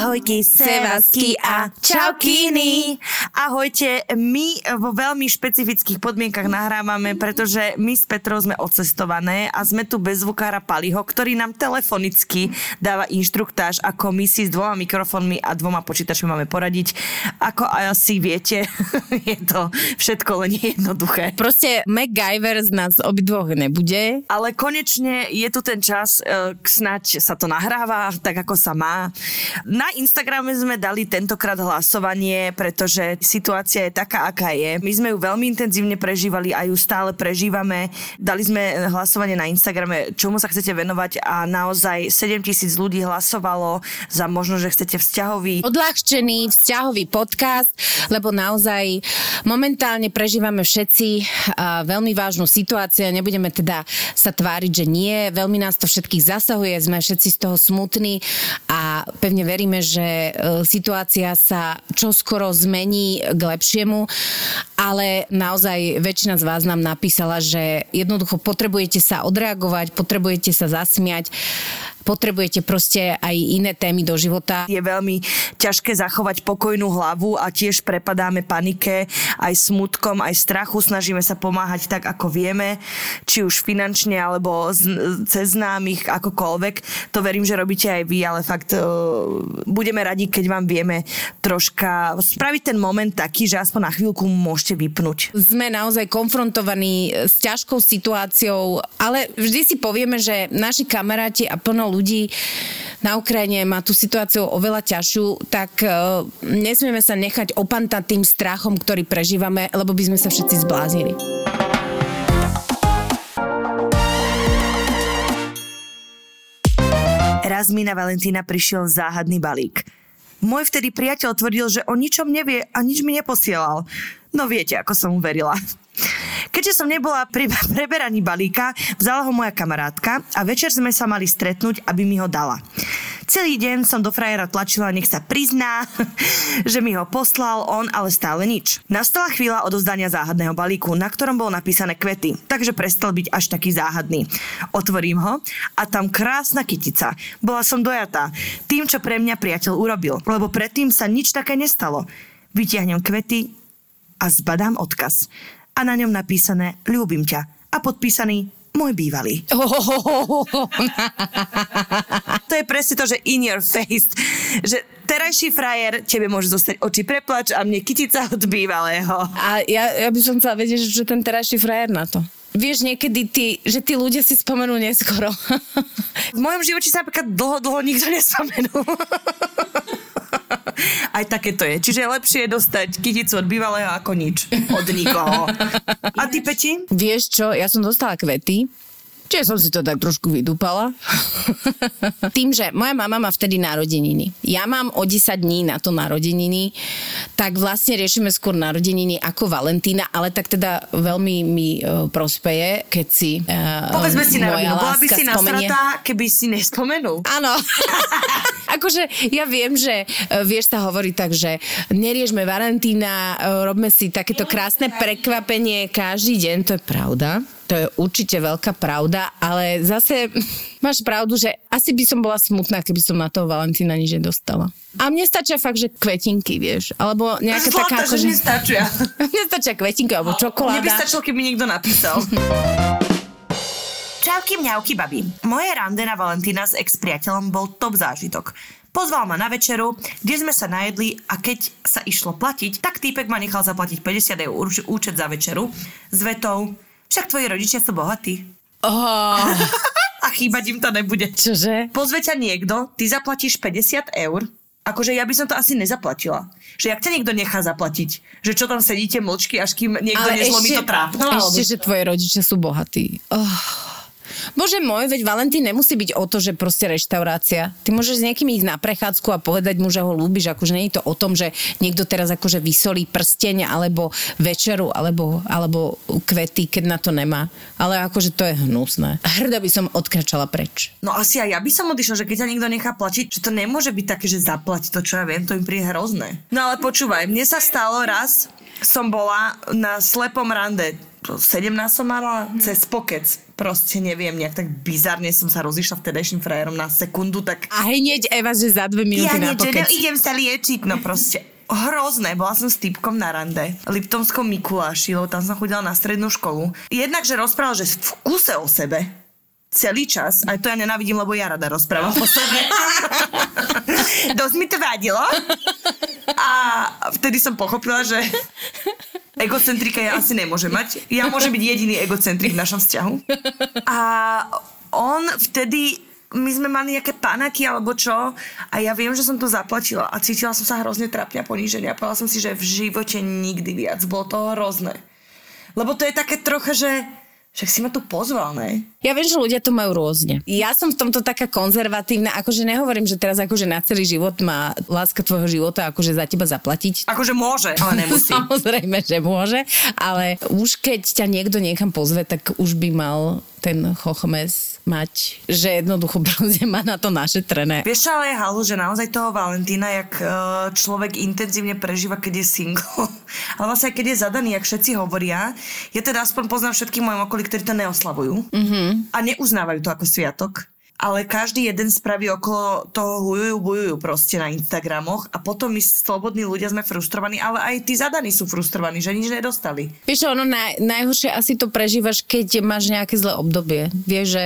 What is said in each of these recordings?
Ahojky, sevasky a čaukiny. Ahojte, my vo veľmi špecifických podmienkach nahrávame, pretože my s Petrou sme odcestované a sme tu bez zvukára Paliho, ktorý nám telefonicky dáva inštruktáž, ako my si s dvoma mikrofónmi a dvoma počítačmi máme poradiť. Ako asi viete, je to všetko len jednoduché. Proste MacGyver z nás obidvoch nebude. Ale konečne je tu ten čas, e, snáď sa to nahráva tak, ako sa má. Na Instagrame sme dali tentokrát hlasovanie, pretože situácia je taká, aká je. My sme ju veľmi intenzívne prežívali a ju stále prežívame. Dali sme hlasovanie na Instagrame, čomu sa chcete venovať a naozaj 7 tisíc ľudí hlasovalo za možno, že chcete vzťahový. Odľahčený vzťahový podcast, lebo naozaj momentálne prežívame všetci veľmi vážnu situáciu. Nebudeme teda sa tváriť, že nie. Veľmi nás to všetkých zasahuje, sme všetci z toho smutní a pevne veríme, že e, situácia sa čoskoro zmení k lepšiemu, ale naozaj väčšina z vás nám napísala, že jednoducho potrebujete sa odreagovať, potrebujete sa zasmiať potrebujete proste aj iné témy do života. Je veľmi ťažké zachovať pokojnú hlavu a tiež prepadáme panike, aj smutkom, aj strachu. Snažíme sa pomáhať tak, ako vieme, či už finančne alebo z, cez známych, akokoľvek. To verím, že robíte aj vy, ale fakt uh, budeme radi, keď vám vieme troška spraviť ten moment taký, že aspoň na chvíľku môžete vypnúť. Sme naozaj konfrontovaní s ťažkou situáciou, ale vždy si povieme, že naši kamaráti a plno ľudí na Ukrajine má tú situáciu oveľa ťažšiu, tak uh, nesmieme sa nechať opantať tým strachom, ktorý prežívame, lebo by sme sa všetci zbláznili. Raz mi na Valentína prišiel záhadný balík. Môj vtedy priateľ tvrdil, že o ničom nevie a nič mi neposielal. No viete, ako som mu verila. Keďže som nebola pri preberaní balíka, vzala ho moja kamarátka a večer sme sa mali stretnúť, aby mi ho dala. Celý deň som do frajera tlačila, nech sa prizná, že mi ho poslal on, ale stále nič. Nastala chvíľa odozdania záhadného balíku, na ktorom bolo napísané kvety, takže prestal byť až taký záhadný. Otvorím ho a tam krásna kytica. Bola som dojatá tým, čo pre mňa priateľ urobil, lebo predtým sa nič také nestalo. Vytiahnem kvety a zbadám odkaz a na ňom napísané Ľúbim ťa a podpísaný môj bývalý. to je presne to, že in your face, že terajší frajer, tebe môže zostať oči preplač a mne kytica od bývalého. A ja, ja by som chcela vedieť, že ten terajší frajer na to. Vieš, niekedy ty, že tí ľudia si spomenú neskoro. v mojom živote sa napríklad dlho, dlho nikto nespomenul. Aj také to je. Čiže lepšie je dostať kyticu od bývalého ako nič. Od nikoho. A ty, Peti? Vieš čo, ja som dostala kvety Čiže som si to tak trošku vydúpala. Tým, že moja mama má vtedy narodeniny. Ja mám o 10 dní na to narodeniny, tak vlastne riešime skôr narodeniny ako Valentína, ale tak teda veľmi mi uh, prospeje, keď si uh, Povedzme si na rovinu, bola by si nasratá, keby si nespomenul. Áno. akože ja viem, že uh, vieš sa hovorí tak, že neriežme Valentína, uh, robme si takéto krásne prekvapenie každý deň, to je pravda to je určite veľká pravda, ale zase máš pravdu, že asi by som bola smutná, keby som na toho Valentína nič nedostala. A mne stačia fakt, že kvetinky, vieš, alebo nejaká Zlata, taká... že akože... nestačia. mne stačia kvetinky alebo čokoláda. Mne by stačilo, keby niekto napísal. Čauky mňauky, babi. Moje rande na Valentína s ex-priateľom bol top zážitok. Pozval ma na večeru, kde sme sa najedli a keď sa išlo platiť, tak týpek ma nechal zaplatiť 50 eur účet za večeru s vetou však tvoji rodičia sú bohatí. Oh. a chýbať im to nebude. Čože? Pozve ťa niekto, ty zaplatíš 50 eur, akože ja by som to asi nezaplatila. Že jak ťa niekto nechá zaplatiť? Že čo tam sedíte mlčky, až kým niekto nezlomí to trápno? Ešte, alebo... že tvoje rodičia sú bohatí. Oh. Bože môj, veď Valentín nemusí byť o to, že proste reštaurácia. Ty môžeš s niekým ísť na prechádzku a povedať mu, že ho ľúbiš. Akože nie je to o tom, že niekto teraz akože vysolí prsteň alebo večeru alebo, alebo kvety, keď na to nemá. Ale akože to je hnusné. Hrdo by som odkračala preč. No asi aj ja by som odišla, že keď ťa niekto nechá platiť, že to nemôže byť také, že zaplať to, čo ja viem, to im príde hrozné. No ale počúvaj, mne sa stalo raz, som bola na slepom rande 17 som mala, cez pokec. Proste neviem, nejak tak bizarne som sa rozišla vtedajším frajerom na sekundu, tak A hneď Eva, že za dve minúty ja na pokec. no, idem sa liečiť, no proste hrozné. Bola som s typkom na rande. Liptomskom Mikuláši, lebo tam som chodila na strednú školu. Jednak, že rozprával, že v kuse o sebe, celý čas, aj to ja nenávidím, lebo ja rada rozprávam o sebe. Dosť mi to vadilo. A vtedy som pochopila, že egocentrika ja asi nemôže mať. Ja môžem byť jediný egocentrik v našom vzťahu. A on vtedy my sme mali nejaké panaky alebo čo a ja viem, že som to zaplatila a cítila som sa hrozne trapne a. Povedala som si, že v živote nikdy viac. Bolo to hrozné. Lebo to je také trocha, že však si ma tu pozval, ne? Ja viem, že ľudia to majú rôzne. Ja som v tomto taká konzervatívna, akože nehovorím, že teraz akože na celý život má láska tvojho života akože za teba zaplatiť. Akože môže, ale nemusí. Samozrejme, že môže, ale už keď ťa niekto niekam pozve, tak už by mal ten chochmes mať, že jednoducho proste má na to našetrené. Vieš čo, ale je halu, že naozaj toho Valentína, jak e, človek intenzívne prežíva, keď je single, ale vlastne aj keď je zadaný, jak všetci hovoria, ja teda aspoň poznám všetkých mojom okolí, ktorí to neoslavujú mm-hmm. a neuznávajú to ako sviatok. Ale každý jeden spraví okolo toho hujujú, bujujú proste na Instagramoch a potom my slobodní ľudia sme frustrovaní, ale aj tí zadaní sú frustrovaní, že nič nedostali. Vieš, ono naj, najhoršie asi to prežívaš, keď máš nejaké zlé obdobie. Vieš, že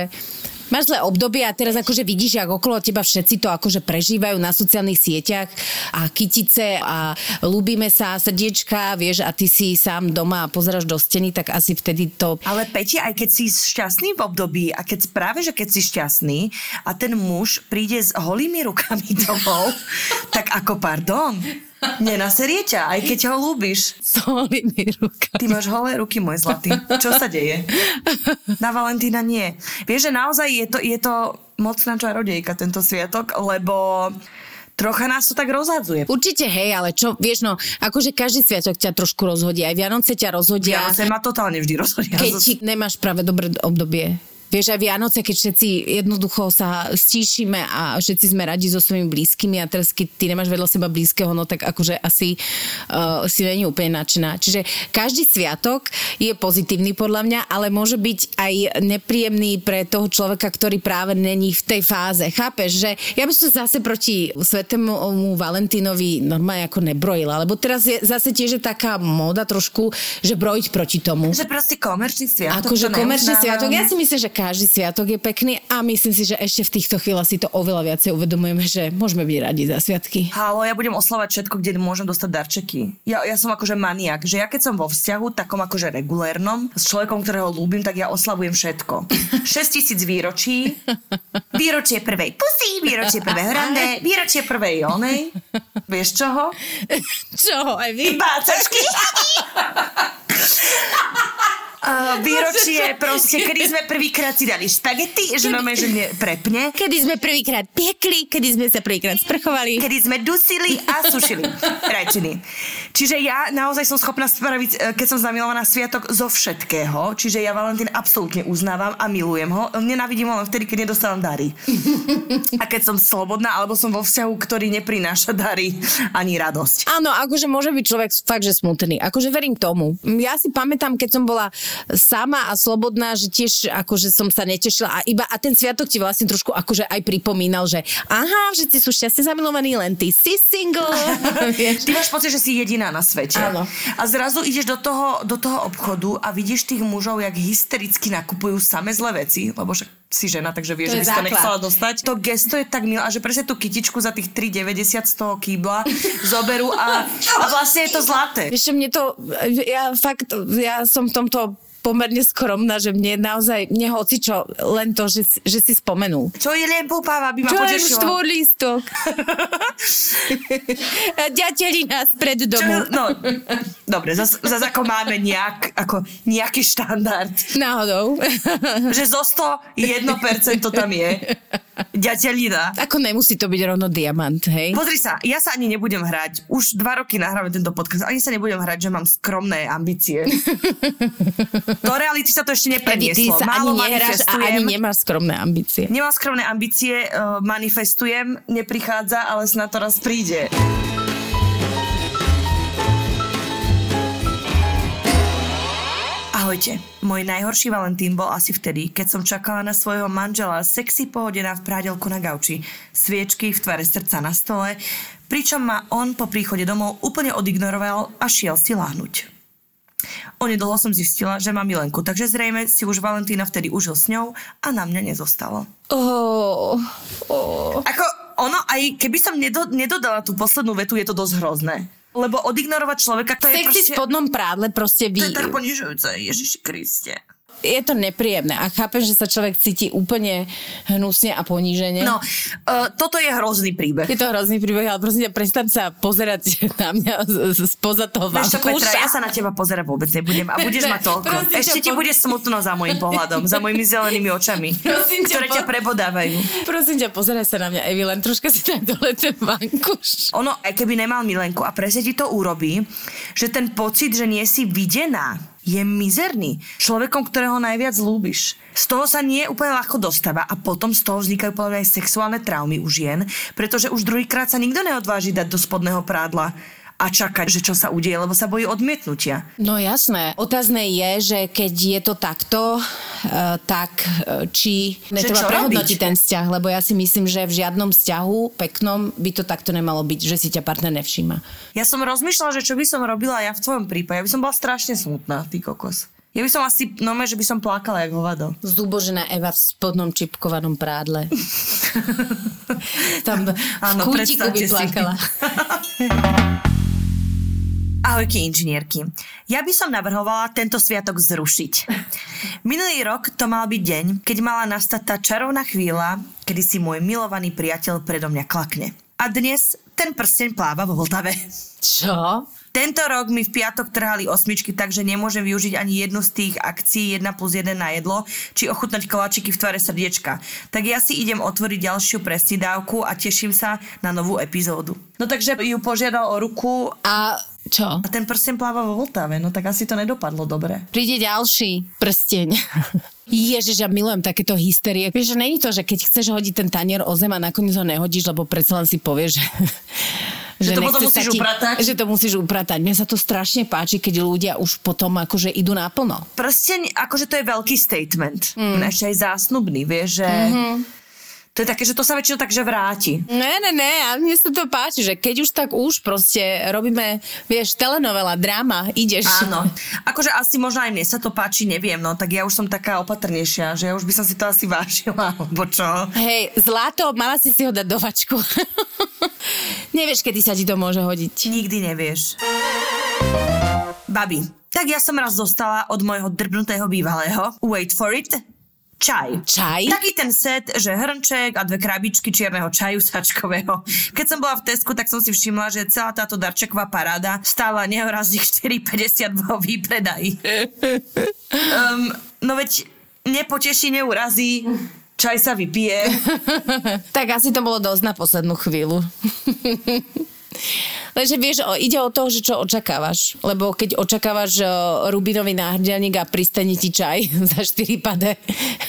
máš zlé obdobie a teraz akože vidíš, ako okolo teba všetci to akože prežívajú na sociálnych sieťach a kytice a ľúbime sa, srdiečka, vieš, a ty si sám doma a pozeráš do steny, tak asi vtedy to... Ale Peti, aj keď si šťastný v období a keď práve, že keď si šťastný a ten muž príde s holými rukami domov, tak ako pardon, nenaserie ťa, aj keď ho ľúbiš. S holými rukami. Ty máš holé ruky, môj zlatý. Čo sa deje? Na Valentína nie. Vieš, že naozaj je to, je to mocná čarodejka tento sviatok, lebo trocha nás to tak rozhadzuje. Určite hej, ale čo, vieš, no, akože každý sviatok ťa trošku rozhodí, aj Vianoce ťa rozhodia. Vianoce ma totálne vždy rozhodia. keď ti nemáš práve dobré obdobie. Vieš, aj Vianoce, keď všetci jednoducho sa stíšime a všetci sme radi so svojimi blízkymi a teraz, keď ty nemáš vedľa seba blízkeho, no tak akože asi uh, si není úplne nadšená. Čiže každý sviatok je pozitívny podľa mňa, ale môže byť aj nepríjemný pre toho človeka, ktorý práve není v tej fáze. Chápeš, že ja by som zase proti svetému Valentínovi normálne ako nebrojila, lebo teraz je zase tiež je taká móda trošku, že brojiť proti tomu. Že proste komerčný sviatok. Akože komerčný sviatok. Ja si myslím, že každý sviatok je pekný a myslím si, že ešte v týchto chvíľach si to oveľa viacej uvedomujeme, že môžeme byť radi za sviatky. Halo, ja budem oslovať všetko, kde môžem dostať darčeky. Ja, ja som akože maniak, že ja keď som vo vzťahu, takom akože regulérnom, s človekom, ktorého ľúbim, tak ja oslavujem všetko. 6 tisíc výročí, výročie prvej pusy, výročie prvej hrande, výročie prvej onej. Vieš čoho? Čo, aj vy? Bácačky. Uh, výročie proste, kedy sme prvýkrát si dali špagety, že máme, že mne prepne. Kedy sme prvýkrát piekli, kedy sme sa prvýkrát sprchovali. kedy sme dusili a sušili rajčiny. Čiže ja naozaj som schopná spraviť, e, keď som zamilovaná sviatok zo všetkého. Čiže ja Valentín absolútne uznávam a milujem ho. Nenávidím ho len vtedy, keď nedostávam dary. A keď som slobodná, alebo som vo vzťahu, ktorý neprináša dary ani radosť. Áno, akože môže byť človek fakt, že smutný. Akože verím tomu. Ja si pamätám, keď som bola sama a slobodná, že tiež akože som sa netešila a iba a ten sviatok ti vlastne trošku akože aj pripomínal, že aha, všetci sú šťastne zamilovaní, len ty si single. Ty máš pocit, že si jediná na svete. Áno. A zrazu ideš do toho, do toho obchodu a vidíš tých mužov, jak hystericky nakupujú same zlé veci, lebo však si žena, takže vieš, že by si to nechcela dostať. To gesto je tak milé a že presne tú kytičku za tých 3,90 z toho kýbla zoberú a, a vlastne je to zlaté. Vieš, mne to, ja fakt, ja som v tomto pomerne skromná, že mne naozaj, mne hoci čo, len to, že, že si spomenul. Čo je len púpava, by ma Čo je potešilo. štvorlístok? Ďatelina spred Čo, domu. no, dobre, zase zas ako máme nejak, ako nejaký štandard. Náhodou. Že zo 100 1% to tam je. Ďatelina. Ako nemusí to byť rovno diamant, hej? Pozri sa, ja sa ani nebudem hrať. Už dva roky nahrávam tento podcast. Ani sa nebudem hrať, že mám skromné ambície. Do reality sa to ešte Ty neprenieslo. sa Málo ani nehráš a ani nemáš skromné ambície. Nemám skromné ambície, uh, manifestujem, neprichádza, ale snad to raz príde. Ahojte. Môj najhorší Valentín bol asi vtedy, keď som čakala na svojho manžela sexy pohodená v prádelku na gauči, sviečky v tvare srdca na stole, pričom ma on po príchode domov úplne odignoroval a šiel si láhnuť. Onedlho som zistila, že má milenku, takže zrejme si už Valentína vtedy užil s ňou a na mňa nezostalo. Oh, oh. Ako ono, aj keby som nedo, nedodala tú poslednú vetu, je to dosť hrozné. Lebo odignorovať človeka, to je Sexy proste... v spodnom prádle proste To vy... je tak ponižujúce, Ježiši Kriste. Je to nepríjemné a chápem, že sa človek cíti úplne hnusne a ponížene. No, uh, toto je hrozný príbeh. Je to hrozný príbeh, ale prosím ťa, prestaň sa pozerať na mňa spoza toho Vieš čo, Petra, ja sa na teba pozerať vôbec nebudem a budeš ma toľko. prosím Ešte ti po- bude smutno za môjim pohľadom, za mojimi zelenými očami, Prosím ťa, ktoré po- ťa prebodávajú. Prosím ťa, pozeraj sa na mňa, Evi, len troška si daj dole ten vankúš. Ono, aj keby nemal milenku a presne ti to urobí, že ten pocit, že nie si videná, je mizerný. Človekom, ktorého najviac ľúbiš. Z toho sa nie úplne ľahko dostáva a potom z toho vznikajú podľa aj sexuálne traumy u žien, pretože už druhýkrát sa nikto neodváži dať do spodného prádla a čakať, že čo sa udeje, lebo sa bojí odmietnutia. No jasné. Otázne je, že keď je to takto, uh, tak uh, či netreba prehodnotiť ten vzťah, lebo ja si myslím, že v žiadnom vzťahu peknom by to takto nemalo byť, že si ťa partner nevšíma. Ja som rozmýšľala, že čo by som robila ja v tvojom prípade. Ja by som bola strašne smutná, ty kokos. Ja by som asi, no že by som plakala jak hovado. Zubožená Eva v spodnom čipkovanom prádle. Tam v Áno, kútiku by predstavte si. Ahojky inžinierky. Ja by som navrhovala tento sviatok zrušiť. Minulý rok to mal byť deň, keď mala nastať tá čarovná chvíľa, kedy si môj milovaný priateľ predo mňa klakne. A dnes ten prsteň pláva vo Vltave. Čo? Tento rok mi v piatok trhali osmičky, takže nemôžem využiť ani jednu z tých akcií 1 plus 1 na jedlo, či ochutnať koláčiky v tvare srdiečka. Tak ja si idem otvoriť ďalšiu prestidávku a teším sa na novú epizódu. No takže ju požiadal o ruku A čo? a ten prsten pláva vo Vltave, no tak asi to nedopadlo dobre. Príde ďalší prsteň. Ježiš, ja milujem takéto hysterie. Vieš, že není to, že keď chceš hodiť ten tanier o zem a nakoniec ho nehodíš, lebo predsa len si povieš, že... Že to potom musíš ti- upratať? Že to musíš upratať. Mne sa to strašne páči, keď ľudia už potom akože idú naplno. Prsteň, akože to je veľký statement. Mm. Ešte aj zásnubný, vieš, že... Mhm. Mm-hmm. To je také, že to sa väčšinou takže vráti. Ne, ne, ne, a mne sa to páči, že keď už tak už proste robíme, vieš, telenovela, dráma, ideš. Áno. Akože asi možno aj mne sa to páči, neviem, no tak ja už som taká opatrnejšia, že ja už by som si to asi vážila, alebo čo. Hej, zlato, mala si si ho dať do vačku. Nevieš, kedy sa ti to môže hodiť. Nikdy nevieš. Babi, tak ja som raz dostala od môjho drbnutého bývalého, wait for it, čaj. Čaj? Taký ten set, že hrnček a dve krabičky čierneho čaju sačkového. Keď som bola v Tesku, tak som si všimla, že celá táto darčeková paráda stála nehorazných 4,50 vo výpredaji. um, no veď nepoteší, neurazí, čaj sa vypije. tak asi to bolo dosť na poslednú chvíľu. Lenže vieš, ide o to, že čo očakávaš. Lebo keď očakávaš rubinový náhrdelník a pristane ti čaj za 4 pade,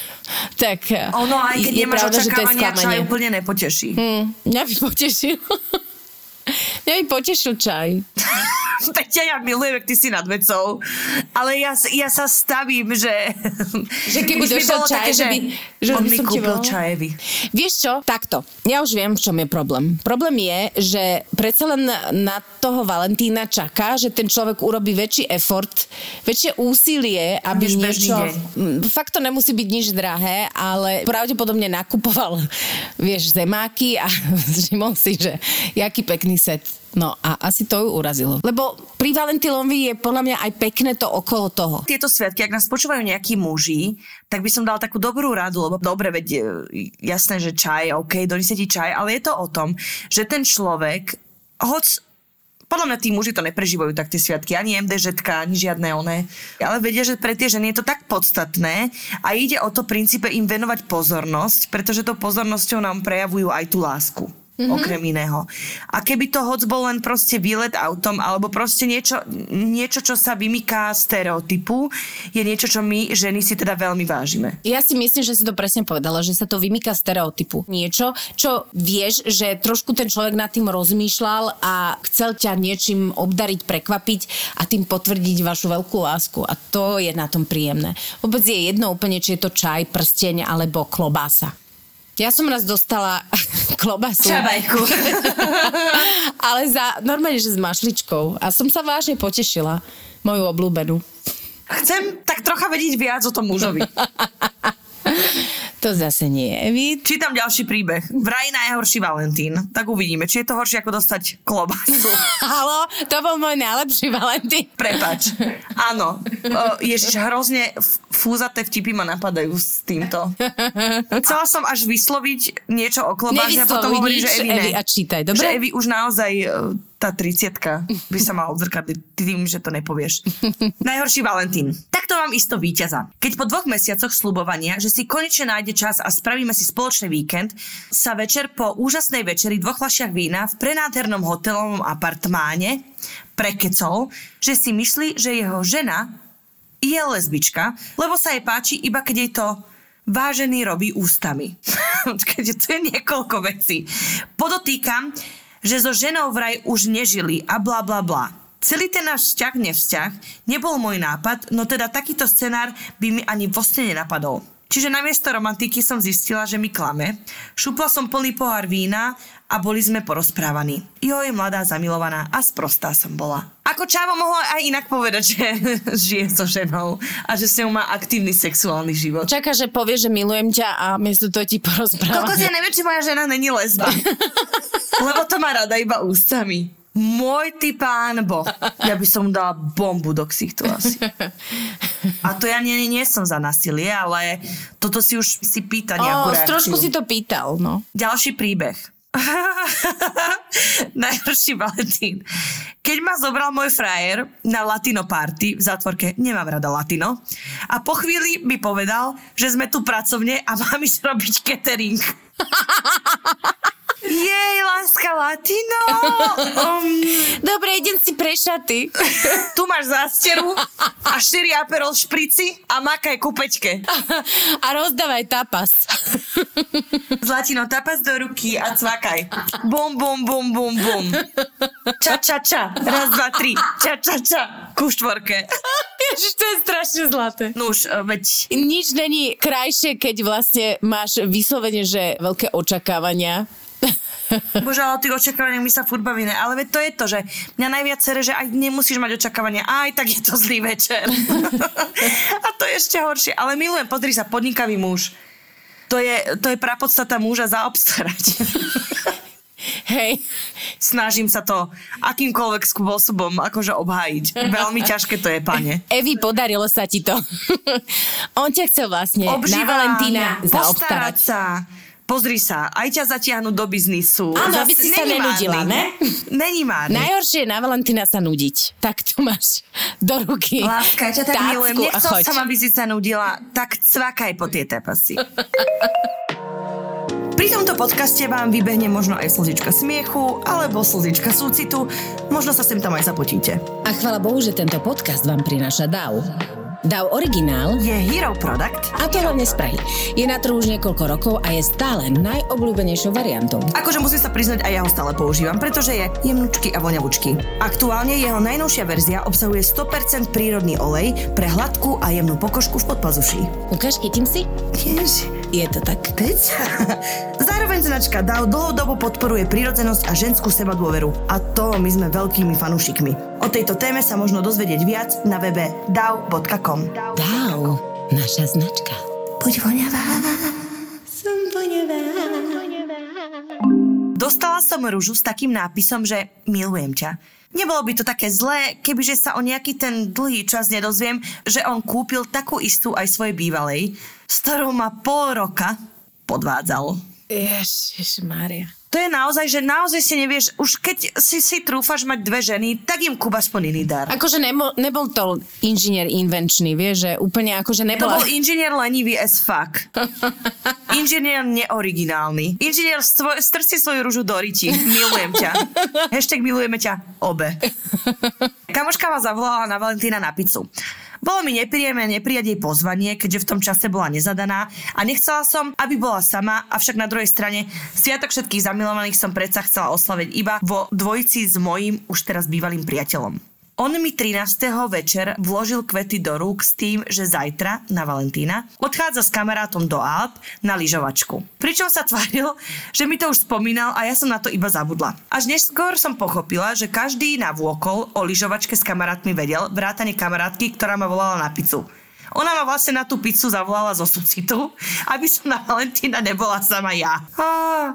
tak Ono aj keď je nemáš pravda, očakávania, čaj úplne nepoteší. Hm, mňa by potešil. mňa by potešil čaj. Peťa, ja milujem, jak ty si nad vecou, ale ja, ja sa stavím, že... Že keby došiel čaj, také, že by- že on mi kúpil čajevý. Vieš čo? Takto. Ja už viem, v čom je problém. Problém je, že predsa len na toho Valentína čaká, že ten človek urobí väčší effort, väčšie úsilie, aby Než niečo... Mm, Fakt to nemusí byť nič drahé, ale pravdepodobne nakupoval, vieš, zemáky a všimol si, že jaký pekný set. No a asi to ju urazilo. Lebo pri Valentínovi je podľa mňa aj pekné to okolo toho. Tieto sviatky, ak nás počúvajú nejakí muži, tak by som dal takú dobrú radu, lebo dobre, veď e, jasné, že čaj, OK, donesie ti čaj, ale je to o tom, že ten človek, hoc podľa mňa tí muži to neprežívajú tak tie sviatky, ani MDŽ, ani žiadne oné. Ale vedia, že pre tie ženy je to tak podstatné a ide o to princípe im venovať pozornosť, pretože to pozornosťou nám prejavujú aj tú lásku. Mm-hmm. Okrem iného. A keby to hoc bol len proste výlet autom, alebo proste niečo, niečo, čo sa vymyká stereotypu, je niečo, čo my ženy si teda veľmi vážime. Ja si myslím, že si to presne povedala, že sa to vymýka stereotypu. Niečo, čo vieš, že trošku ten človek nad tým rozmýšľal a chcel ťa niečím obdariť, prekvapiť a tým potvrdiť vašu veľkú lásku. A to je na tom príjemné. Vôbec je jedno úplne, či je to čaj, prsteň alebo klobása. Ja som raz dostala klobasu. Čabajku. ale za, normálne, že s mašličkou. A som sa vážne potešila. Moju obľúbenú. Chcem tak trocha vedieť viac o tom mužovi. To zase nie. Vy... Čítam ďalší príbeh. Vraj najhorší Valentín. Tak uvidíme, či je to horšie ako dostať klobasu. Halo, to bol môj najlepší Valentín. Prepač. Áno. Ježiš, hrozne fúzaté vtipy ma napadajú s týmto. Chcela som až vysloviť niečo o klobáse a potom hovorí, že Evi ne. Evi, a čítaj, dobre? Že Evi už naozaj e, tá 30 by sa mala odzrkadliť tým, že to nepovieš. Najhorší Valentín. Takto mám isto víťaza. Keď po dvoch mesiacoch slubovania, že si konečne nájde čas a spravíme si spoločný víkend, sa večer po úžasnej večeri dvoch fľašiach vína v prenádhernom hotelovom apartmáne prekecol, že si myslí, že jeho žena je lesbička, lebo sa jej páči iba keď jej to vážený robí ústami. Počkajte, tu je niekoľko vecí. Podotýkam, že so ženou vraj už nežili a bla bla bla. Celý ten náš vzťah, nevzťah, nebol môj nápad, no teda takýto scenár by mi ani vlastne nenapadol. Čiže namiesto romantiky som zistila, že mi klame. Šupla som plný pohár vína a boli sme porozprávaní. Joj, mladá, zamilovaná a sprostá som bola. Ako Čávo mohla aj inak povedať, že žije so ženou a že s ňou má aktívny sexuálny život. Čaká, že povie, že milujem ťa a miesto to ti porozpráva. Kokos, ja neviem, či moja žena není lesba. Lebo to má rada iba ústami. Môj ty pán Boh. Ja by som dala bombu do ksichtu asi. A to ja nie, nie som za násilie, ale toto si už si pýta nejakú O, reakciu. trošku si to pýtal, no. Ďalší príbeh. Najhorší Valentín. Keď ma zobral môj frajer na latino party v zátvorke, nemám rada latino, a po chvíli mi povedal, že sme tu pracovne a mám ísť robiť catering. Jej, láska latino. Um, Dobre, idem si prešaty. tu máš zásteru a 4 aperol šprici a makaj kupečke. A rozdávaj tapas. Zlatino, tapas do ruky a cvakaj. Bum, bum, bum, bum, bum. Ča, ča, ča. Raz, dva, tri. Ča, ča, ča. Ku štvorke. Ježiš, to je strašne zlaté. No už, e, veď... Nič není krajšie, keď vlastne máš vyslovene, že veľké očakávania. Bože, ale o tých očakávaniach my sa furt bavíme. Ale veď to je to, že mňa najviac sere, že aj nemusíš mať očakávania. Aj tak je to zlý večer. a to je ešte horšie. Ale milujem, pozri sa, podnikavý muž. To je, to je prapodstata muža zaobstarať. Hej. Snažím sa to akýmkoľvek spôsobom akože obhájiť. Veľmi ťažké to je, pane. Evi, podarilo sa ti to. On ťa chcel vlastne na Valentína zaobstarať. sa. Pozri sa, aj ťa zatiahnuť do biznisu. Áno, aby si sa nenudila, ne? Není márny. Najhoršie je na Valentína sa nudiť. Tak to máš do ruky. Láska, ťa tak tácku milujem. Nechcel som, aby si sa nudila. Tak cvakaj po tie tepasy. Pri tomto podcaste vám vybehne možno aj slzička smiechu alebo slzička súcitu. Možno sa sem tam aj zapotíte. A chvala Bohu, že tento podcast vám prináša DAO. DAO originál Je Hero Product. a to hlavne z Prahy. Je na trhu už niekoľko rokov a je stále najobľúbenejšou variantou. Akože musím sa priznať, aj ja ho stále používam, pretože je jemnučky a voňavučky. Aktuálne jeho najnovšia verzia obsahuje 100% prírodný olej pre hladkú a jemnú pokožku v podpazuši. Ukáž, chytím si? Tiež. Je to tak. Teď? Zároveň značka DAO dlhodobo podporuje prírodzenosť a ženskú sebadôveru. A toho my sme veľkými fanúšikmi. O tejto téme sa možno dozvedieť viac na webe dao.com. DAO, naša značka. Buď voňavá. Som voňavá. Dostala som rúžu s takým nápisom, že milujem ťa. Nebolo by to také zlé, kebyže sa o nejaký ten dlhý čas nedozviem, že on kúpil takú istú aj svojej bývalej, s ktorou ma pol roka podvádzal. Ježiš, Mária. To je naozaj, že naozaj si nevieš, už keď si si trúfaš mať dve ženy, tak im kúba aspoň iný dar. Akože nebol, nebol to inžinier invenčný, vieš, že úplne akože To nebola... bol inžinier lenivý as fuck. Inžinier neoriginálny. Inžinier svoj, strci svoju rúžu do riti. Milujem ťa. Hashtag milujeme ťa obe. Kamoška ma zavolala na Valentína na pizzu. Bolo mi nepríjemné neprijať jej pozvanie, keďže v tom čase bola nezadaná a nechcela som, aby bola sama, avšak na druhej strane Sviatok všetkých zamilovaných som predsa chcela oslaviť iba vo dvojici s mojím už teraz bývalým priateľom. On mi 13. večer vložil kvety do rúk s tým, že zajtra, na Valentína, odchádza s kamarátom do Alp na lyžovačku. Pričom sa tváril, že mi to už spomínal a ja som na to iba zabudla. Až neskôr som pochopila, že každý navôkol o lyžovačke s kamarátmi vedel, vrátane kamarátky, ktorá ma volala na pizzu. Ona ma vlastne na tú pizzu zavolala zo sucitu, aby som na Valentína nebola sama ja. Á,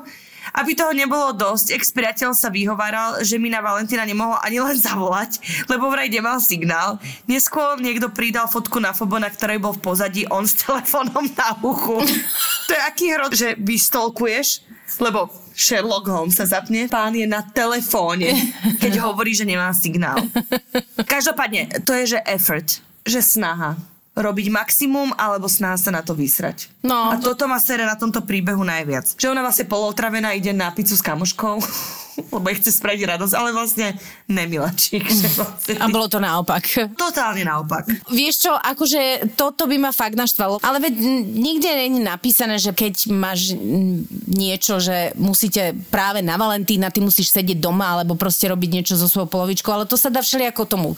aby toho nebolo dosť, ex-priateľ sa vyhováral, že mi na Valentína nemohol ani len zavolať, lebo vraj nemal signál. Neskôr niekto pridal fotku na fobo, na ktorej bol v pozadí on s telefónom na uchu. to je aký hrod, že vystolkuješ, lebo Sherlock Holmes sa zapne, pán je na telefóne, keď hovorí, že nemá signál. Každopádne, to je, že effort, že snaha robiť maximum alebo snaha sa na to vysrať. No. A toto ma sere na tomto príbehu najviac. Že ona vlastne polotravená ide na pizzu s kamoškou, lebo jej chce spraviť radosť, ale vlastne nemilačík. Vlastne A bolo to naopak. Totálne naopak. Vieš čo, akože toto by ma fakt naštvalo. Ale veď nikde je napísané, že keď máš niečo, že musíte práve na Valentína, ty musíš sedieť doma alebo proste robiť niečo so svojou polovičkou, ale to sa dá všelijako tomu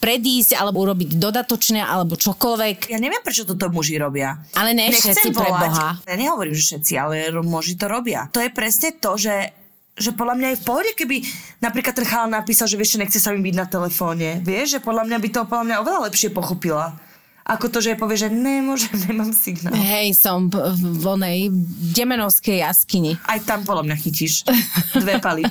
predísť alebo urobiť dodatočne alebo čokoľvek. Ja neviem, prečo toto muži robia. Ale ne Nechcem všetci pre. Boha. Ja nehovorím, že všetci, ale muži to robia. To je presne to, že že podľa mňa je v pohode, keby napríklad ten chalán napísal, že vieš, že nechce sa mi byť na telefóne. Vieš, že podľa mňa by to podľa mňa oveľa lepšie pochopila. Ako to, že povie, že nemôžem, nemám signál. Hej, som v onej demenovskej jaskyni. Aj tam podľa mňa chytíš dve paly.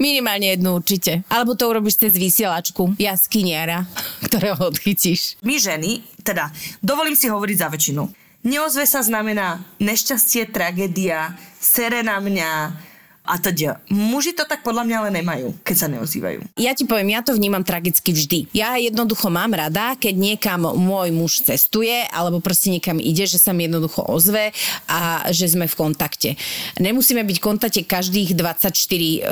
Minimálne jednu určite. Alebo to urobíš cez vysielačku jaskyniara, ktorého odchytíš. My ženy, teda dovolím si hovoriť za väčšinu. Neozve sa znamená nešťastie, tragédia, sere na mňa a teda. Muži to tak podľa mňa ale nemajú, keď sa neozývajú. Ja ti poviem, ja to vnímam tragicky vždy. Ja jednoducho mám rada, keď niekam môj muž cestuje, alebo proste niekam ide, že sa mi jednoducho ozve a že sme v kontakte. Nemusíme byť v kontakte každých 24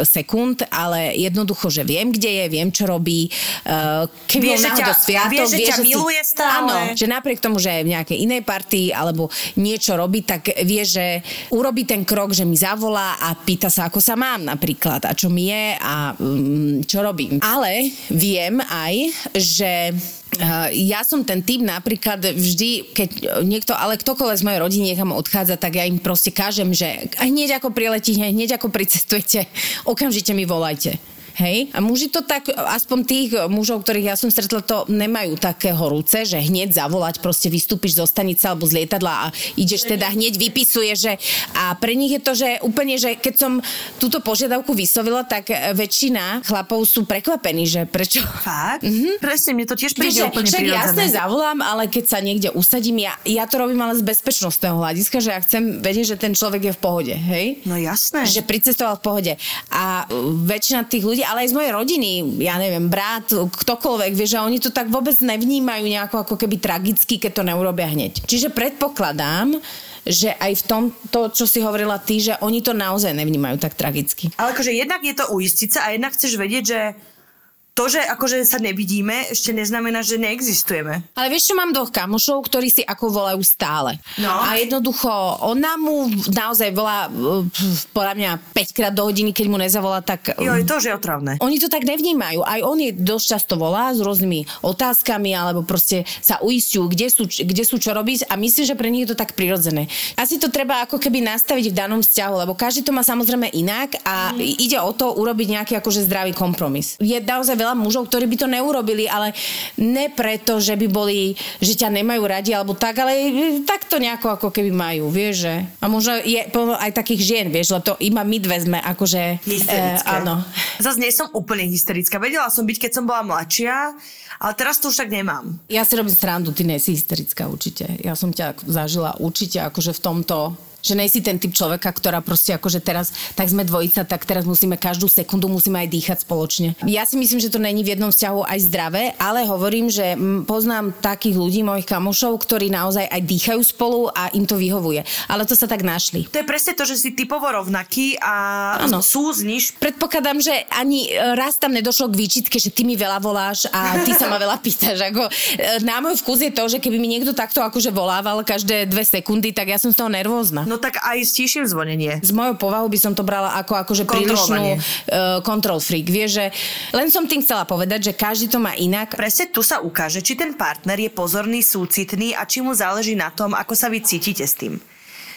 sekúnd, ale jednoducho, že viem, kde je, viem, čo robí. Eh, Keby Vie, že ťa- sviatok, vie, že ťa si- miluje stále. Áno, že napriek tomu, že je v nejakej inej partii alebo niečo robí, tak vie, že urobí ten krok, že mi zavolá a pýta sa, ako sa mám napríklad a čo mi je a um, čo robím. Ale viem aj, že Uh, ja som ten typ napríklad vždy, keď niekto, ale ktokoľvek z mojej rodiny niekam odchádza, tak ja im proste kážem, že hneď ako priletíte, hneď ako pricestujete, okamžite mi volajte. Hej? A muži to tak, aspoň tých mužov, ktorých ja som stretla, to nemajú také horúce, že hneď zavolať, proste vystúpiš zo stanice alebo z lietadla a ideš teda hneď vypisuje, že a pre nich je to, že úplne, že keď som túto požiadavku vyslovila, tak väčšina chlapov sú prekvapení, že prečo Fakt? Mm-hmm. Presne, mne to tiež príde Vieš, úplne však jasne zavolám, ale keď sa niekde usadím, ja, ja to robím ale z bezpečnostného hľadiska, že ja chcem vedieť, že ten človek je v pohode, hej? No jasné. Že pricestoval v pohode. A uh, väčšina tých ľudí, ale aj z mojej rodiny, ja neviem, brat, ktokoľvek, vieš, že oni to tak vôbec nevnímajú nejako ako keby tragicky, keď to neurobia hneď. Čiže predpokladám, že aj v tom, to, čo si hovorila ty, že oni to naozaj nevnímajú tak tragicky. Ale akože jednak je to uistiť a jednak chceš vedieť, že to, že akože sa nevidíme, ešte neznamená, že neexistujeme. Ale vieš, čo mám dvoch kamošov, ktorí si ako volajú stále. No. A jednoducho, ona mu naozaj volá, uh, podľa mňa 5 krát do hodiny, keď mu nezavolá, tak... Jo, je to, že je otravné. Oni to tak nevnímajú. Aj on je dosť často volá s rôznymi otázkami, alebo proste sa uistujú, kde sú, kde sú čo robiť a myslím, že pre nich je to tak prirodzené. Asi to treba ako keby nastaviť v danom vzťahu, lebo každý to má samozrejme inak a Mhm. ide o to urobiť nejaký akože zdravý kompromis. Je naozaj veľa mužov, ktorí by to neurobili, ale ne preto, že by boli, že ťa nemajú radi alebo tak, ale tak to nejako ako keby majú, vieš, že? A možno je aj takých žien, vieš, lebo to iba my dve sme akože... Hysterické. áno. Zas nie som úplne hysterická. Vedela som byť, keď som bola mladšia, ale teraz to už tak nemám. Ja si robím srandu, ty nie si hysterická určite. Ja som ťa zažila určite akože v tomto, Že nejsi ten typ človeka, ktorá proste akože teraz, tak sme dvojica, tak teraz musíme každú sekundu, musíme aj dýchať spoločne. Ja si myslím, že to není v jednom vzťahu aj zdravé, ale hovorím, že poznám takých ľudí, mojich kamošov, ktorí naozaj aj dýchajú spolu a im to vyhovuje. Ale to sa tak našli. To je presne to, že si typovo rovnaký a Áno. súzniš. Predpokladám, že ani e, raz tam nedošlo k výčitke, že ty mi veľa voláš a ty sa ma veľa pýtaš. Ako, e, na môj vkus je to, že keby mi niekto takto akože volával každé dve sekundy, tak ja som z toho nervózna. No tak aj stíšim zvonenie. Z mojou povahu by som to brala ako akože prílišnú uh, control freak. Vieš, že len som tým chcela povedať, že každý to má inak. Presne tu sa ukáže, či ten partner je pozorný, súcitný a či mu záleží na tom, ako sa vy cítite s tým.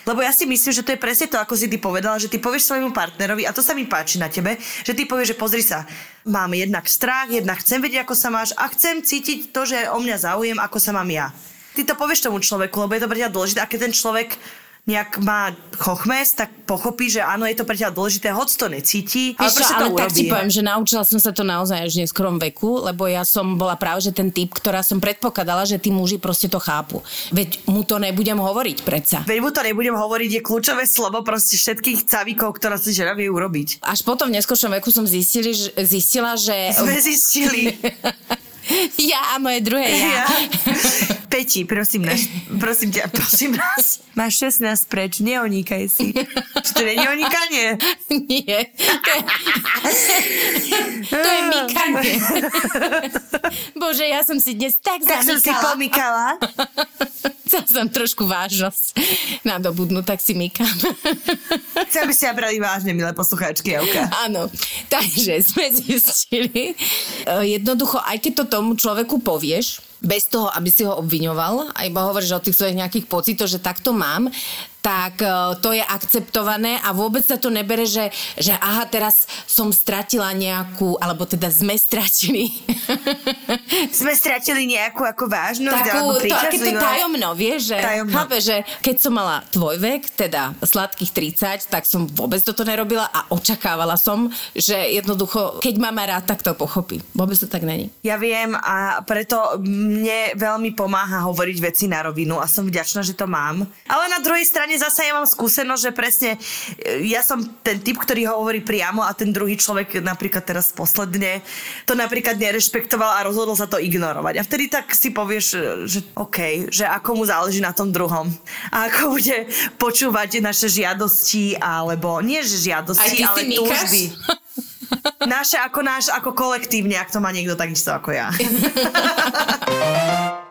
Lebo ja si myslím, že to je presne to, ako si ty povedala, že ty povieš svojmu partnerovi, a to sa mi páči na tebe, že ty povieš, že pozri sa, mám jednak strach, jednak chcem vedieť, ako sa máš a chcem cítiť to, že o mňa záujem, ako sa mám ja. Ty to povieš tomu človeku, lebo je to pre ťa dôležité, a keď ten človek nejak má chochmes, tak pochopí, že áno, je to pre ťa dôležité, hoď to necíti, ale čo, to ale tak urobí. ti poviem, že naučila som sa to naozaj až v neskorom veku, lebo ja som bola práve že ten typ, ktorá som predpokladala, že tí muži proste to chápu. Veď mu to nebudem hovoriť predsa. Veď mu to nebudem hovoriť, je kľúčové slovo proste všetkých cavíkov, ktorá si žena vie urobiť. Až potom v neskôršom veku som zistili, že- zistila, že... Sme zistili. ja a moje druhé ja. Ja. Peti, prosím nás, prosím ťa, prosím nás. Máš 16 preč, neoníkaj si. Či to nie je oníkanie? Nie. To je, to je mykanie. Bože, ja som si dnes tak, Tak som si zamykala. pomykala. Chcela som trošku vážnosť nadobudnú, tak si mykam. Chcem, aby ste brali vážne, milé poslucháčky Javka. Áno, takže sme zistili, eh, jednoducho, aj keď to tomu človeku povieš, bez toho, aby si ho obviňoval, a iba hovoríš o tých svojich nejakých pocitoch, že takto mám, tak eh, to je akceptované a vôbec sa to nebere, že, že aha, teraz som stratila nejakú, alebo teda sme stratili Sme stratili nejakú ako vážnosť alebo takú, to, aké to príťazlivosť. tajomno, vieš, že, Tajomno. chápe, že keď som mala tvoj vek, teda sladkých 30, tak som vôbec toto nerobila a očakávala som, že jednoducho, keď má ma rád, tak to pochopí. Vôbec to tak není. Ja viem a preto mne veľmi pomáha hovoriť veci na rovinu a som vďačná, že to mám. Ale na druhej strane zase ja mám skúsenosť, že presne e, ja som ten typ, ktorý hovorí priamo a ten druhý človek napríklad teraz posledne to napríklad nerešpektoval a rozhodol sa to ignorovať. A vtedy tak si povieš, e, že OK, že ako mu záleží na tom druhom. A ako bude počúvať naše žiadosti alebo nie že žiadosti, ale túžby. Naše ako náš, ako kolektívne, ak to má niekto takisto ako ja.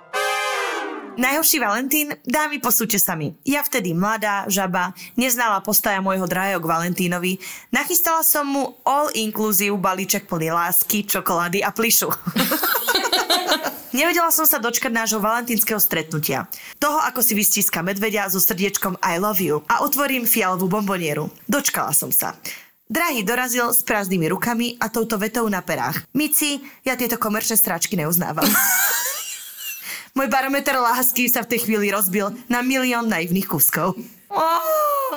Najhorší Valentín, dámy posúďte sami. Ja vtedy mladá žaba, neznala postaja môjho drahého k Valentínovi, nachystala som mu all-inclusive balíček plný lásky, čokolády a plišu. Nevedela som sa dočkať nášho valentínskeho stretnutia. Toho, ako si vystíska medvedia so srdiečkom I love you a otvorím fialovú bombonieru. Dočkala som sa. Drahý dorazil s prázdnymi rukami a touto vetou na perách. Mici, ja tieto komerčné stráčky neuznávam. Môj barometer lásky sa v tej chvíli rozbil na milión naivných kúskov. Oh,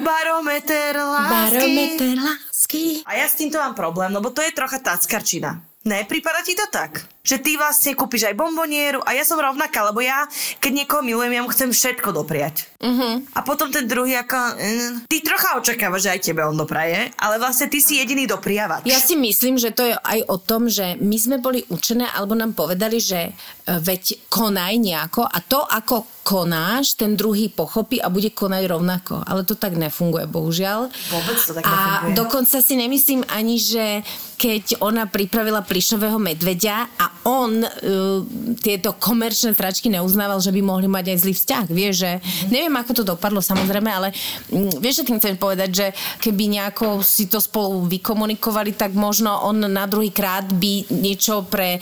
barometer lásky. Barometer lásky. A ja s týmto mám problém, lebo to je trocha tackarčina. Ne, prípada ti to tak? Že ty vlastne kúpiš aj bombonieru a ja som rovnaká, lebo ja, keď niekoho milujem, ja mu chcem všetko dopriať. Uh-huh. A potom ten druhý ako... Mm, ty trocha očakávaš, že aj tebe on dopraje, ale vlastne ty si jediný dopriavač. Ja si myslím, že to je aj o tom, že my sme boli učené, alebo nám povedali, že e, veď konaj nejako a to, ako konáš, ten druhý pochopí a bude konať rovnako. Ale to tak nefunguje, bohužiaľ. Vôbec to tak a nefunguje. dokonca si nemyslím ani, že keď ona pripravila plišového medvedia a on uh, tieto komerčné stračky neuznával, že by mohli mať aj zlý vzťah. Vieš, že neviem, ako to dopadlo samozrejme, ale mm, vieš, že tým chcem povedať, že keby nejako si to spolu vykomunikovali, tak možno on na druhý krát by niečo pre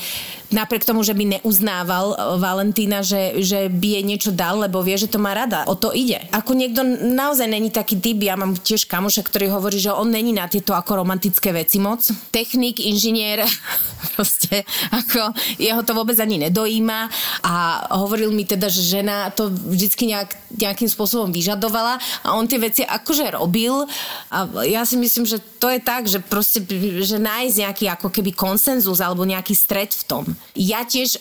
napriek tomu, že by neuznával e, Valentína, že, že by jej niečo dal, lebo vie, že to má rada. O to ide. Ako niekto naozaj není taký typ, ja mám tiež kamoša, ktorý hovorí, že on není na tieto ako romantické veci moc. Technik, inžinier, proste že ako jeho to vôbec ani nedojíma a hovoril mi teda, že žena to vždycky nejak, nejakým spôsobom vyžadovala a on tie veci akože robil a ja si myslím, že to je tak, že proste, že nájsť nejaký ako keby konsenzus alebo nejaký stred v tom. Ja tiež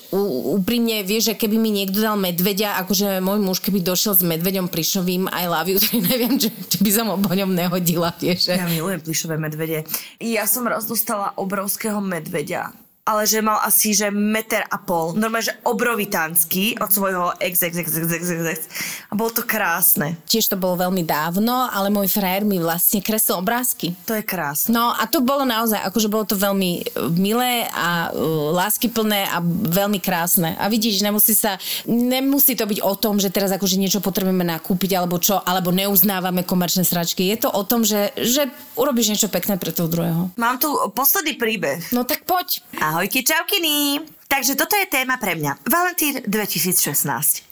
úprimne, vieš, že keby mi niekto dal medvedia, akože môj muž keby došiel s medveďom plišovým I love you, tak neviem, či, či by som po ňom nehodila, vieš. že- Ja milujem plišové medvede. Ja som raz dostala obrovského medveďa ale že mal asi, že meter a pol. Normálne, že obrovitánsky od svojho ex, ex, ex, ex, ex, ex, ex. A bolo to krásne. Tiež to bolo veľmi dávno, ale môj frajer mi vlastne kreslil obrázky. To je krásne. No a to bolo naozaj, akože bolo to veľmi e, milé a uh, láskyplné a veľmi krásne. A vidíš, nemusí sa, nemusí to byť o tom, že teraz akože niečo potrebujeme nakúpiť alebo čo, alebo neuznávame komerčné sračky. Je to o tom, že, že urobíš niečo pekné pre toho druhého. Mám tu posledný príbeh. No tak poď. Ahojky, čaukiny! Takže toto je téma pre mňa. Valentín 2016.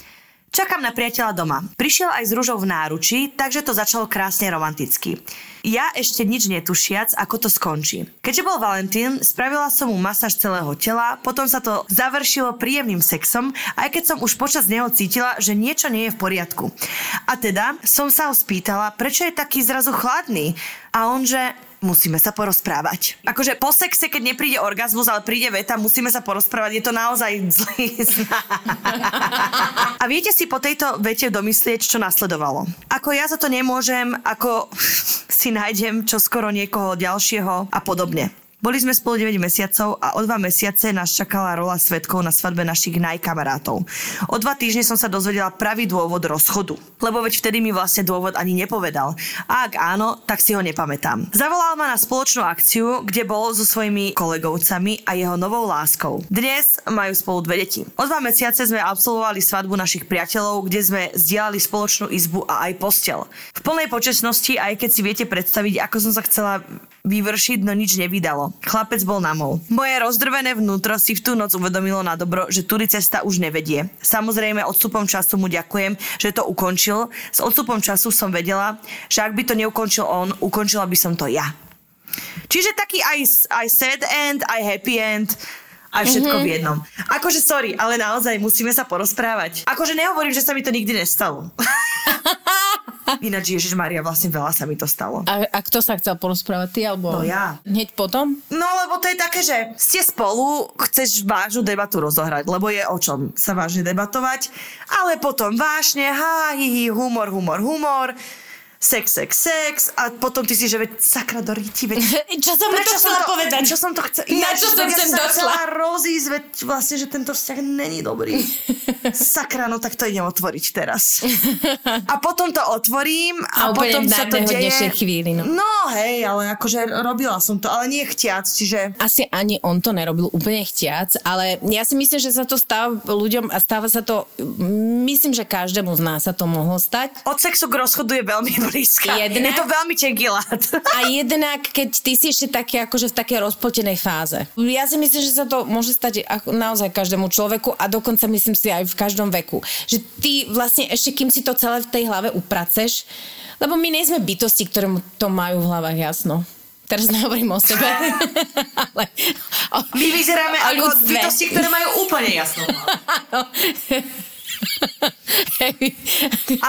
Čakám na priateľa doma. Prišiel aj s rúžou v náruči, takže to začalo krásne romanticky. Ja ešte nič netušiac, ako to skončí. Keďže bol Valentín, spravila som mu masáž celého tela, potom sa to završilo príjemným sexom, aj keď som už počas neho cítila, že niečo nie je v poriadku. A teda som sa ho spýtala, prečo je taký zrazu chladný. A on, že musíme sa porozprávať. Akože po sexe, keď nepríde orgazmus, ale príde veta, musíme sa porozprávať, je to naozaj zlý. A viete si po tejto vete domyslieť, čo nasledovalo. Ako ja za to nemôžem, ako si nájdem čo skoro niekoho ďalšieho a podobne. Boli sme spolu 9 mesiacov a o dva mesiace nás čakala rola svetkov na svadbe našich najkamarátov. O dva týždne som sa dozvedela pravý dôvod rozchodu, lebo veď vtedy mi vlastne dôvod ani nepovedal. A ak áno, tak si ho nepamätám. Zavolal ma na spoločnú akciu, kde bol so svojimi kolegovcami a jeho novou láskou. Dnes majú spolu dve deti. O dva mesiace sme absolvovali svadbu našich priateľov, kde sme zdieľali spoločnú izbu a aj postel. V plnej počesnosti, aj keď si viete predstaviť, ako som sa chcela vyvršiť, no nič nevydalo. Chlapec bol na mol. Moje rozdrvené vnútro si v tú noc uvedomilo na dobro, že tudy cesta už nevedie. Samozrejme, odstupom času mu ďakujem, že to ukončil. S odstupom času som vedela, že ak by to neukončil on, ukončila by som to ja. Čiže taký aj, aj sad end, aj happy end, aj všetko mm-hmm. v jednom. Akože sorry, ale naozaj musíme sa porozprávať. Akože nehovorím, že sa mi to nikdy nestalo. Ináč, Ježiš Maria, vlastne veľa sa mi to stalo. A, a kto sa chcel porozprávať, ty alebo... No ja. Hneď potom? No lebo to je také, že ste spolu, chceš vážnu debatu rozohrať, lebo je o čom sa vážne debatovať, ale potom vážne, ha, hi, hi, humor, humor, humor, sex, sex, sex a potom ty si, že veď sakra do ríti, veď... Čo som mu to chcela povedať? Čo som to chcela... Na čo som sem došla? chcela rozísť, veď vlastne, že tento vzťah není dobrý. Sakra, no tak to idem otvoriť teraz. A potom to otvorím A a, potom sa to deje... chvíli, no. no hej, ale akože robila som to, ale nie chtiac, čiže... asi ani on to nerobil úplne chtiac, ale ja si myslím, že sa to stáva ľuďom a stáva sa to, myslím, že každému z nás sa to mohlo stať. Od sexu k rozchodu je veľmi blízka. Jednak- Je to veľmi tenký lát. A jednak, keď ty si ešte také, akože v takej rozpotenej fáze. Ja si myslím, že sa to môže stať naozaj každému človeku a dokonca myslím si aj v každom veku. Že ty vlastne ešte, kým si to celé v tej hlave upraceš, lebo my nie sme bytosti, ktoré to majú v hlavách jasno. Teraz nehovorím o sebe, ale o, My vyzeráme o ako ľudstve. bytosti, ktoré majú úplne jasno.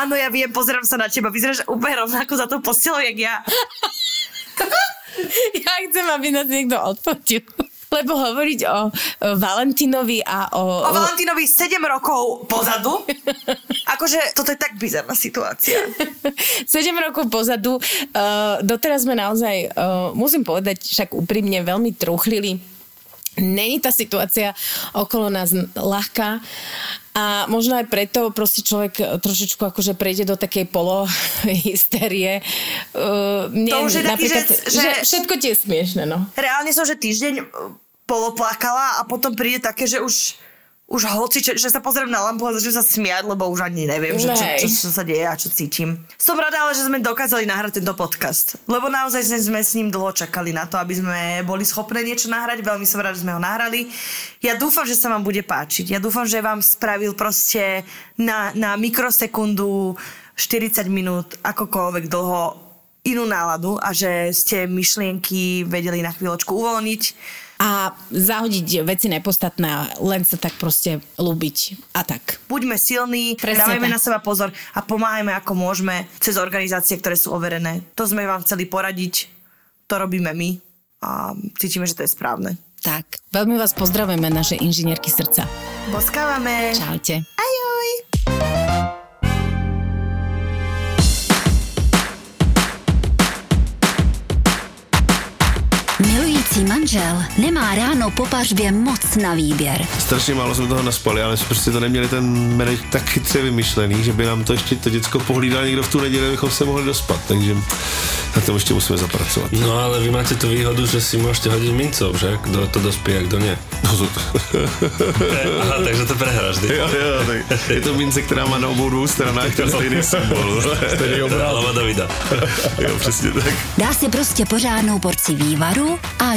Áno. Ja viem, pozerám sa na teba. Vyzeráš úplne rovnako za tou postelou, jak ja. Ja chcem, aby nás niekto odpočil. Lebo hovoriť o, o Valentinovi a o... O Valentínovi 7 rokov pozadu. Akože toto je tak bizarná situácia. 7 rokov pozadu. Uh, doteraz sme naozaj, uh, musím povedať, však úprimne veľmi truchlili. Není tá situácia okolo nás ľahká a možno aj preto proste človek trošičku akože prejde do takej polohysterie. Uh, mne, To už je taký, že- že... že- Všetko tie je smiešne, no. Reálne som, že týždeň poloplakala a potom príde také, že už už hoci, čo, že sa pozriem na lampu a začnem sa smiať, lebo už ani neviem, že čo, čo, čo sa deje a čo cítim. Som rada, ale že sme dokázali nahrať tento podcast. Lebo naozaj sme, sme s ním dlho čakali na to, aby sme boli schopné niečo nahrať. Veľmi som rada, že sme ho nahrali. Ja dúfam, že sa vám bude páčiť. Ja dúfam, že vám spravil proste na, na mikrosekundu 40 minút, akokoľvek dlho inú náladu a že ste myšlienky vedeli na chvíľočku uvoľniť a zahodiť veci nepodstatné a len sa tak proste ľúbiť a tak. Buďme silní, Presne dávajme tak. na seba pozor a pomáhajme ako môžeme cez organizácie, ktoré sú overené. To sme vám chceli poradiť, to robíme my a cítime, že to je správne. Tak, veľmi vás pozdravujeme, naše inžinierky srdca. Boskávame. Čaute. Ajoj. Milující manžel nemá ráno po pařbě moc na výběr. Strašně málo jsme toho naspali, ale jsme prostě to neměli ten manage tak chytře vymyšlený, že by nám to ještě to děcko pohlídal někdo v tu neděli, abychom se mohli dospat, takže na tom ještě musíme zapracovat. No ale vy máte tu výhodu, že si môžete hodiť mincov, že? Kto to dospí a kto nie. Aha, takže to prehráš, jo, jo, tak je to mince, která má na obou dvou stranách ten stejný symbol. Stejný Hlava Davida. Jo, přesně tak. Dá si prostě pořádnou porci vývaru a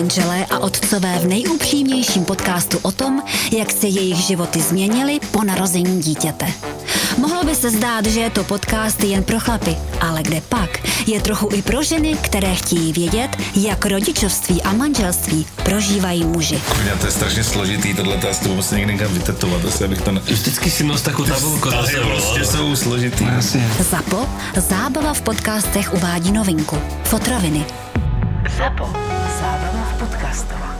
Manželé a otcové v nejupřímnějším podcastu o tom, jak se jejich životy změnily po narození dítěte. Mohlo by se zdát, že je to podcast jen pro chlapy, ale kde pak je trochu i pro ženy, které chtějí vědět, jak rodičovství a manželství prožívají muži. Kurňa, to je strašně složitý, tohle to asi to musím někde někam vytetovat, asi abych to... Ne... vždycky si nos takú tabulku Ale sebou. prostě jsou složitý. ZAPO, zábava v podcastech uvádí novinku. Fotroviny. ZAPO. Zábrná v podcastovách.